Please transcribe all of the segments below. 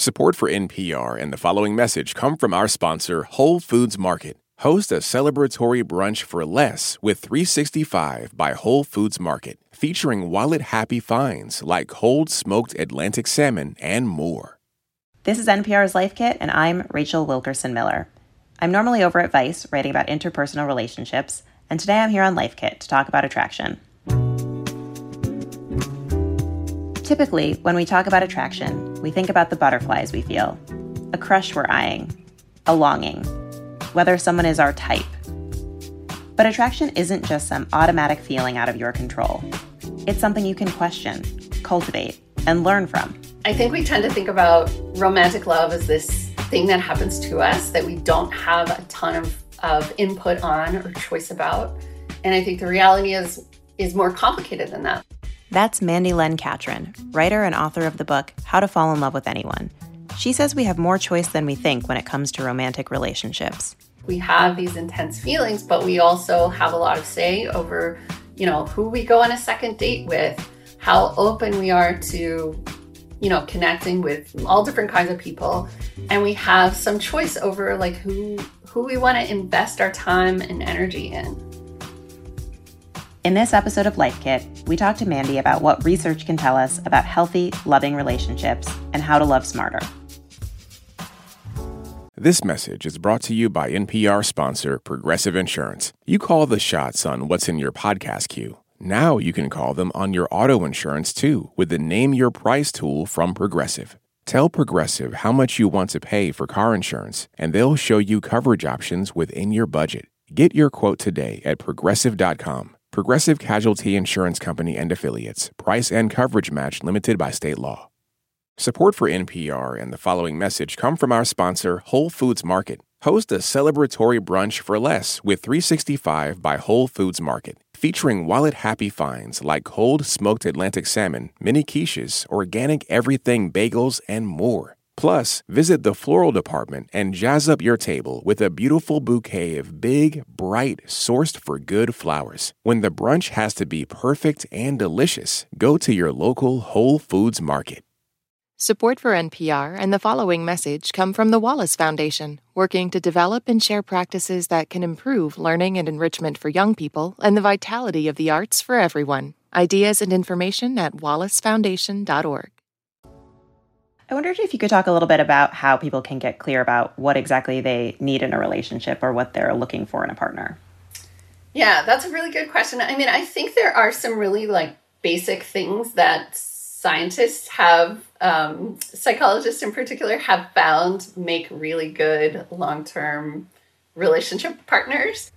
Support for NPR and the following message come from our sponsor, Whole Foods Market. Host a celebratory brunch for less with 365 by Whole Foods Market, featuring wallet happy finds like cold smoked Atlantic salmon and more. This is NPR's Life Kit, and I'm Rachel Wilkerson Miller. I'm normally over at Vice writing about interpersonal relationships, and today I'm here on Life Kit to talk about attraction. Typically, when we talk about attraction, we think about the butterflies we feel, a crush we're eyeing, a longing, whether someone is our type. But attraction isn't just some automatic feeling out of your control. It's something you can question, cultivate, and learn from. I think we tend to think about romantic love as this thing that happens to us that we don't have a ton of, of input on or choice about. And I think the reality is is more complicated than that. That's Mandy Len Catron, writer and author of the book How to Fall in Love with Anyone. She says we have more choice than we think when it comes to romantic relationships. We have these intense feelings, but we also have a lot of say over, you know, who we go on a second date with, how open we are to, you know, connecting with all different kinds of people, and we have some choice over like who who we want to invest our time and energy in. In this episode of Life Kit, we talk to Mandy about what research can tell us about healthy, loving relationships and how to love smarter. This message is brought to you by NPR sponsor Progressive Insurance. You call the shots on what's in your podcast queue. Now you can call them on your auto insurance too with the Name Your Price tool from Progressive. Tell Progressive how much you want to pay for car insurance, and they'll show you coverage options within your budget. Get your quote today at progressive.com. Progressive Casualty Insurance Company and Affiliates. Price and coverage match limited by state law. Support for NPR and the following message come from our sponsor, Whole Foods Market. Host a celebratory brunch for less with 365 by Whole Foods Market, featuring wallet happy finds like cold smoked Atlantic salmon, mini quiches, organic everything bagels, and more. Plus, visit the floral department and jazz up your table with a beautiful bouquet of big, bright, sourced for good flowers. When the brunch has to be perfect and delicious, go to your local Whole Foods market. Support for NPR and the following message come from the Wallace Foundation, working to develop and share practices that can improve learning and enrichment for young people and the vitality of the arts for everyone. Ideas and information at wallacefoundation.org. I wondered if you could talk a little bit about how people can get clear about what exactly they need in a relationship or what they're looking for in a partner. Yeah, that's a really good question. I mean, I think there are some really like basic things that scientists have, um, psychologists in particular, have found make really good long term relationship partners.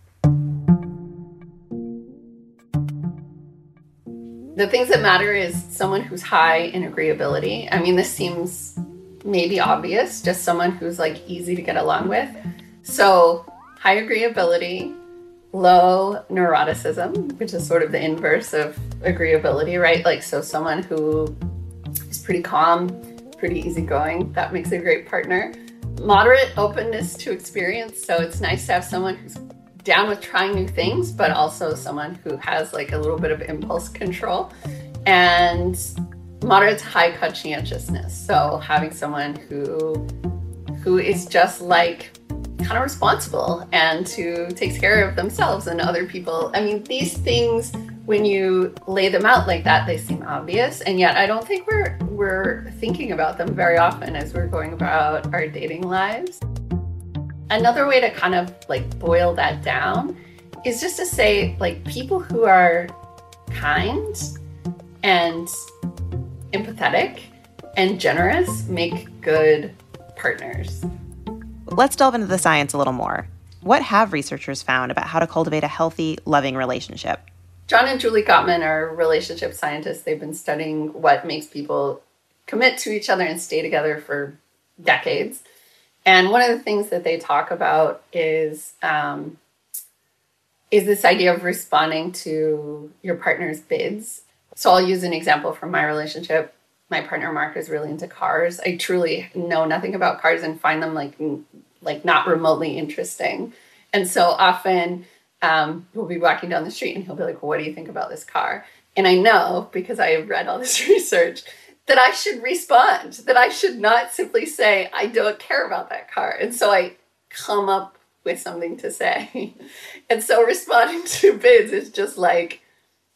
The things that matter is someone who's high in agreeability. I mean, this seems maybe obvious, just someone who's like easy to get along with. So, high agreeability, low neuroticism, which is sort of the inverse of agreeability, right? Like, so someone who is pretty calm, pretty easygoing, that makes a great partner. Moderate openness to experience. So, it's nice to have someone who's down with trying new things, but also someone who has like a little bit of impulse control and moderate to high conscientiousness. So having someone who who is just like kind of responsible and who takes care of themselves and other people. I mean, these things when you lay them out like that, they seem obvious, and yet I don't think we're we're thinking about them very often as we're going about our dating lives. Another way to kind of like boil that down is just to say, like, people who are kind and empathetic and generous make good partners. Let's delve into the science a little more. What have researchers found about how to cultivate a healthy, loving relationship? John and Julie Gottman are relationship scientists. They've been studying what makes people commit to each other and stay together for decades. And one of the things that they talk about is um, is this idea of responding to your partner's bids. So I'll use an example from my relationship. My partner Mark is really into cars. I truly know nothing about cars and find them like like not remotely interesting. And so often um, we'll be walking down the street and he'll be like, well, "What do you think about this car?" And I know because I have read all this research that I should respond, that I should not simply say, I don't care about that car. And so I come up with something to say. and so responding to bids is just like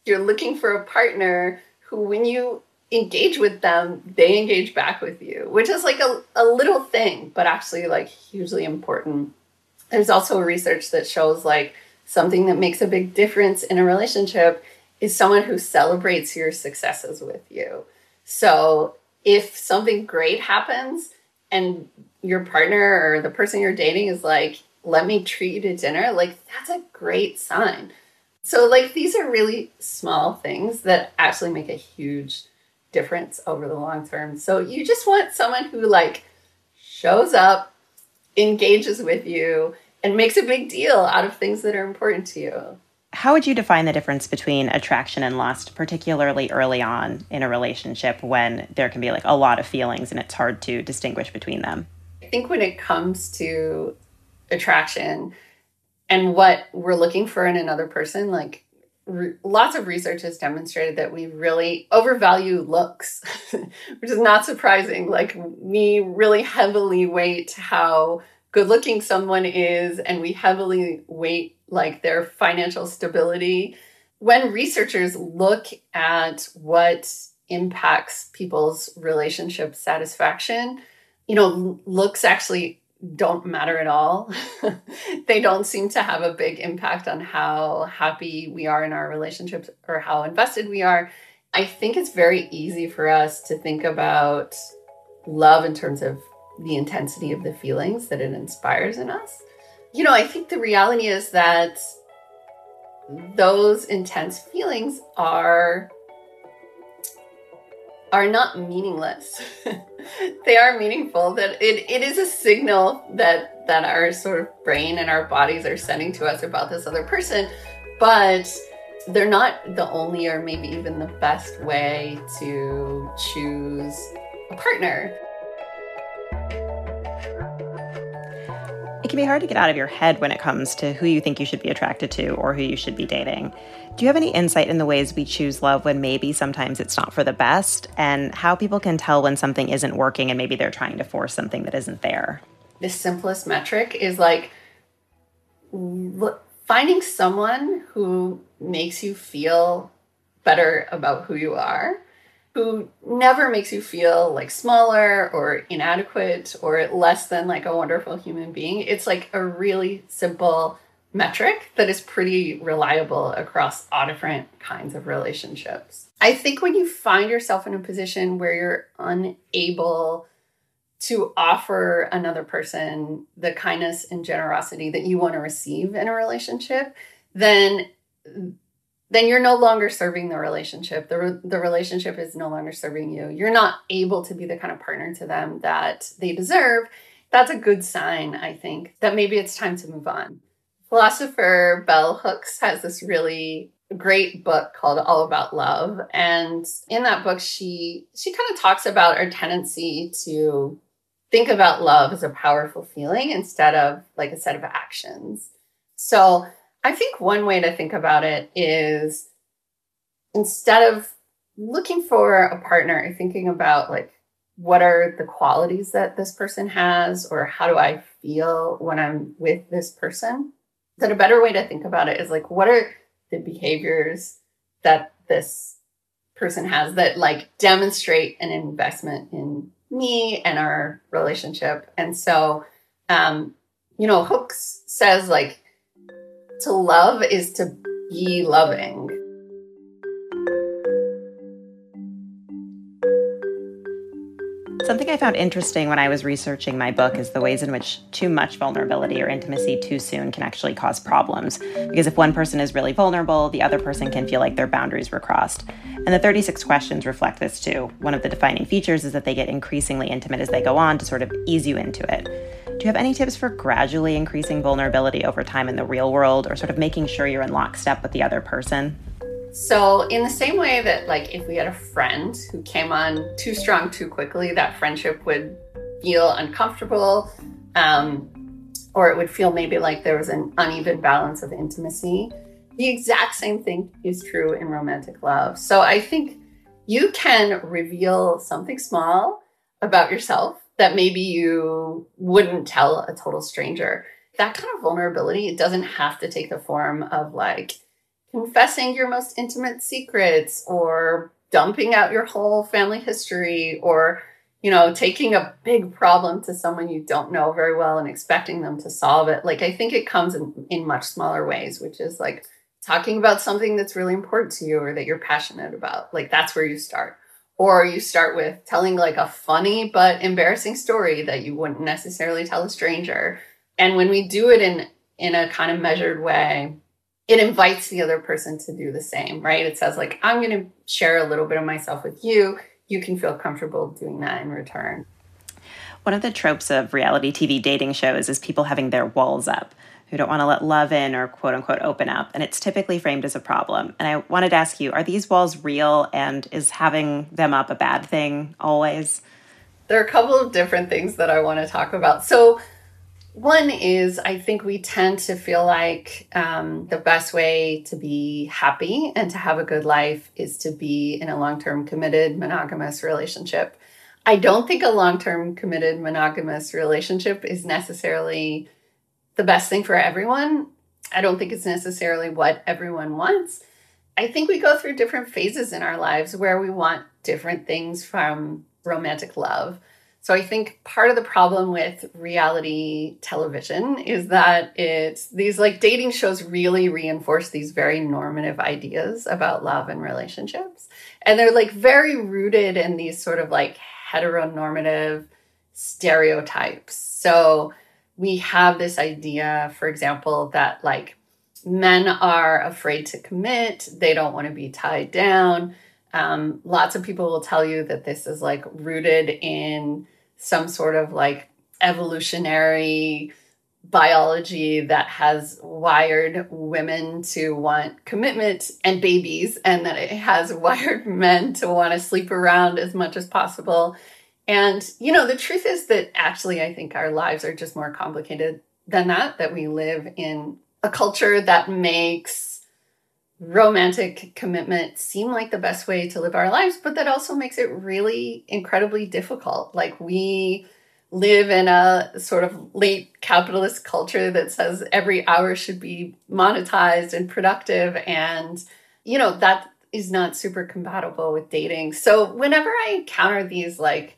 you're looking for a partner who, when you engage with them, they engage back with you, which is like a, a little thing, but actually like hugely important. There's also research that shows like something that makes a big difference in a relationship is someone who celebrates your successes with you. So if something great happens and your partner or the person you're dating is like, let me treat you to dinner, like that's a great sign. So, like, these are really small things that actually make a huge difference over the long term. So, you just want someone who, like, shows up, engages with you, and makes a big deal out of things that are important to you. How would you define the difference between attraction and lust, particularly early on in a relationship when there can be like a lot of feelings and it's hard to distinguish between them? I think when it comes to attraction and what we're looking for in another person like re- lots of research has demonstrated that we really overvalue looks which is not surprising like we really heavily weight how good looking someone is and we heavily weight like their financial stability when researchers look at what impacts people's relationship satisfaction you know looks actually don't matter at all. they don't seem to have a big impact on how happy we are in our relationships or how invested we are. I think it's very easy for us to think about love in terms of the intensity of the feelings that it inspires in us. You know, I think the reality is that those intense feelings are are not meaningless. they are meaningful. That it, it is a signal that that our sort of brain and our bodies are sending to us about this other person, but they're not the only or maybe even the best way to choose a partner. Be hard to get out of your head when it comes to who you think you should be attracted to or who you should be dating. Do you have any insight in the ways we choose love when maybe sometimes it's not for the best and how people can tell when something isn't working and maybe they're trying to force something that isn't there? The simplest metric is like finding someone who makes you feel better about who you are who never makes you feel like smaller or inadequate or less than like a wonderful human being. It's like a really simple metric that is pretty reliable across all different kinds of relationships. I think when you find yourself in a position where you're unable to offer another person the kindness and generosity that you want to receive in a relationship, then then you're no longer serving the relationship. The, the relationship is no longer serving you. You're not able to be the kind of partner to them that they deserve. That's a good sign, I think, that maybe it's time to move on. Philosopher Bell Hooks has this really great book called All About Love. And in that book, she she kind of talks about our tendency to think about love as a powerful feeling instead of like a set of actions. So I think one way to think about it is instead of looking for a partner, thinking about like what are the qualities that this person has or how do I feel when I'm with this person? That a better way to think about it is like what are the behaviors that this person has that like demonstrate an investment in me and our relationship. And so um, you know, Hooks says like to love is to be loving. Something I found interesting when I was researching my book is the ways in which too much vulnerability or intimacy too soon can actually cause problems. Because if one person is really vulnerable, the other person can feel like their boundaries were crossed. And the 36 questions reflect this too. One of the defining features is that they get increasingly intimate as they go on to sort of ease you into it. You have any tips for gradually increasing vulnerability over time in the real world or sort of making sure you're in lockstep with the other person? So, in the same way that, like, if we had a friend who came on too strong too quickly, that friendship would feel uncomfortable, um, or it would feel maybe like there was an uneven balance of intimacy. The exact same thing is true in romantic love. So, I think you can reveal something small about yourself that maybe you wouldn't tell a total stranger. That kind of vulnerability, it doesn't have to take the form of like confessing your most intimate secrets or dumping out your whole family history or you know taking a big problem to someone you don't know very well and expecting them to solve it. Like i think it comes in, in much smaller ways which is like talking about something that's really important to you or that you're passionate about. Like that's where you start or you start with telling like a funny but embarrassing story that you wouldn't necessarily tell a stranger and when we do it in in a kind of measured way it invites the other person to do the same, right? It says, like, I'm going to share a little bit of myself with you. You can feel comfortable doing that in return. One of the tropes of reality TV dating shows is people having their walls up who don't want to let love in or quote unquote open up. And it's typically framed as a problem. And I wanted to ask you are these walls real and is having them up a bad thing always? There are a couple of different things that I want to talk about. So, one is I think we tend to feel like um, the best way to be happy and to have a good life is to be in a long term committed monogamous relationship. I don't think a long term committed monogamous relationship is necessarily the best thing for everyone. I don't think it's necessarily what everyone wants. I think we go through different phases in our lives where we want different things from romantic love. So I think part of the problem with reality television is that it's these like dating shows really reinforce these very normative ideas about love and relationships. And they're like very rooted in these sort of like heteronormative stereotypes. So we have this idea, for example, that like men are afraid to commit, they don't want to be tied down. Um, lots of people will tell you that this is like rooted in some sort of like evolutionary biology that has wired women to want commitment and babies, and that it has wired men to want to sleep around as much as possible. And, you know, the truth is that actually, I think our lives are just more complicated than that, that we live in a culture that makes romantic commitment seem like the best way to live our lives, but that also makes it really incredibly difficult. Like we live in a sort of late capitalist culture that says every hour should be monetized and productive and you know that is not super compatible with dating. So whenever I encounter these like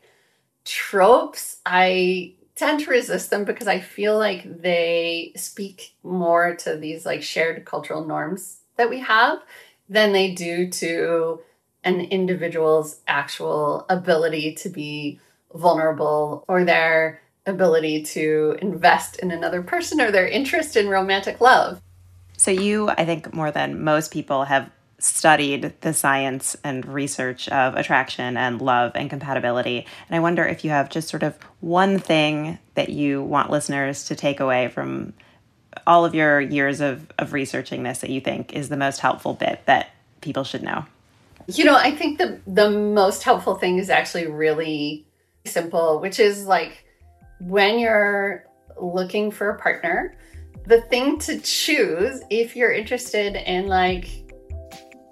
tropes, I tend to resist them because I feel like they speak more to these like shared cultural norms that we have than they do to an individual's actual ability to be vulnerable or their ability to invest in another person or their interest in romantic love. So, you, I think, more than most people, have studied the science and research of attraction and love and compatibility. And I wonder if you have just sort of one thing that you want listeners to take away from all of your years of, of researching this that you think is the most helpful bit that people should know? You know, I think the the most helpful thing is actually really simple, which is like when you're looking for a partner, the thing to choose if you're interested in like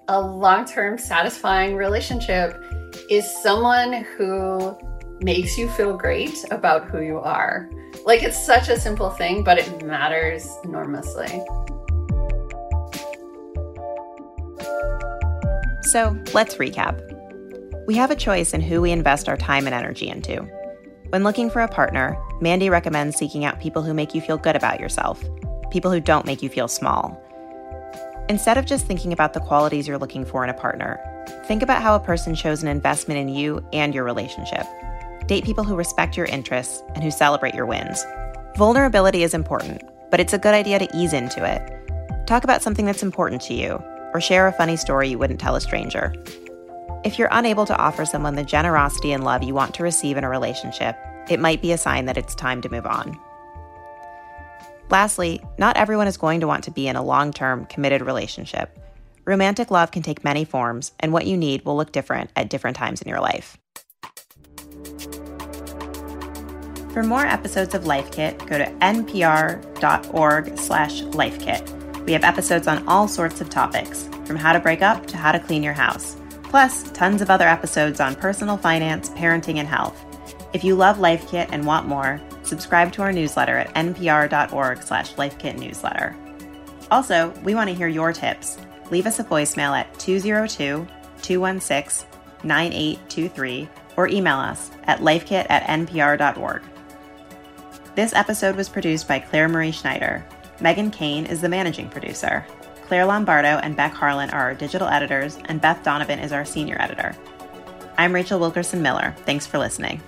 a long-term satisfying relationship is someone who makes you feel great about who you are. Like it's such a simple thing, but it matters enormously. So let's recap. We have a choice in who we invest our time and energy into. When looking for a partner, Mandy recommends seeking out people who make you feel good about yourself, people who don't make you feel small. Instead of just thinking about the qualities you're looking for in a partner, think about how a person shows an investment in you and your relationship. Date people who respect your interests and who celebrate your wins. Vulnerability is important, but it's a good idea to ease into it. Talk about something that's important to you, or share a funny story you wouldn't tell a stranger. If you're unable to offer someone the generosity and love you want to receive in a relationship, it might be a sign that it's time to move on. Lastly, not everyone is going to want to be in a long term, committed relationship. Romantic love can take many forms, and what you need will look different at different times in your life. For more episodes of Life Kit, go to npr.org slash lifekit. We have episodes on all sorts of topics, from how to break up to how to clean your house. plus tons of other episodes on personal finance, parenting, and health. If you love Life Kit and want more, subscribe to our newsletter at npr.org slash lifekitnewsletter. Also, we want to hear your tips. Leave us a voicemail at 202-216-9823 or email us at lifekit at npr.org. This episode was produced by Claire Marie Schneider. Meghan Keane is the managing producer. Claire Lombardo and Beck Harlan are our digital editors, and Beth Donovan is our senior editor. I'm Rachel Wilkerson Miller. Thanks for listening.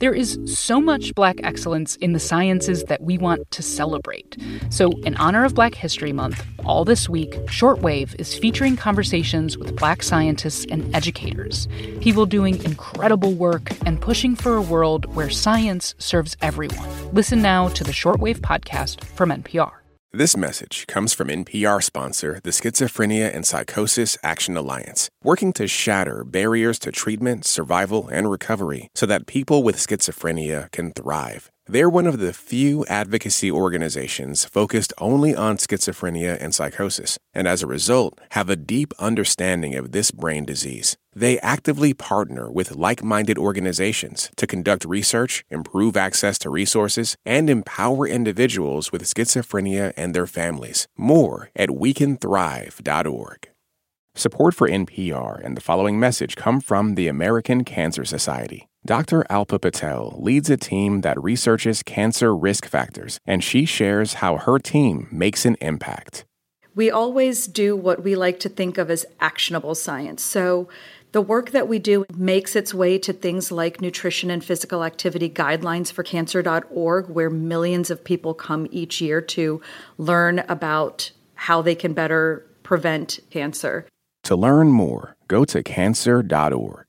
There is so much Black excellence in the sciences that we want to celebrate. So, in honor of Black History Month, all this week, Shortwave is featuring conversations with Black scientists and educators, people doing incredible work and pushing for a world where science serves everyone. Listen now to the Shortwave podcast from NPR. This message comes from NPR sponsor, the Schizophrenia and Psychosis Action Alliance, working to shatter barriers to treatment, survival, and recovery so that people with schizophrenia can thrive. They're one of the few advocacy organizations focused only on schizophrenia and psychosis, and as a result, have a deep understanding of this brain disease. They actively partner with like minded organizations to conduct research, improve access to resources, and empower individuals with schizophrenia and their families. More at wecanthrive.org. Support for NPR and the following message come from the American Cancer Society. Dr. Alpa Patel leads a team that researches cancer risk factors, and she shares how her team makes an impact. We always do what we like to think of as actionable science. So, the work that we do makes its way to things like nutrition and physical activity guidelines for cancer.org, where millions of people come each year to learn about how they can better prevent cancer. To learn more, go to cancer.org.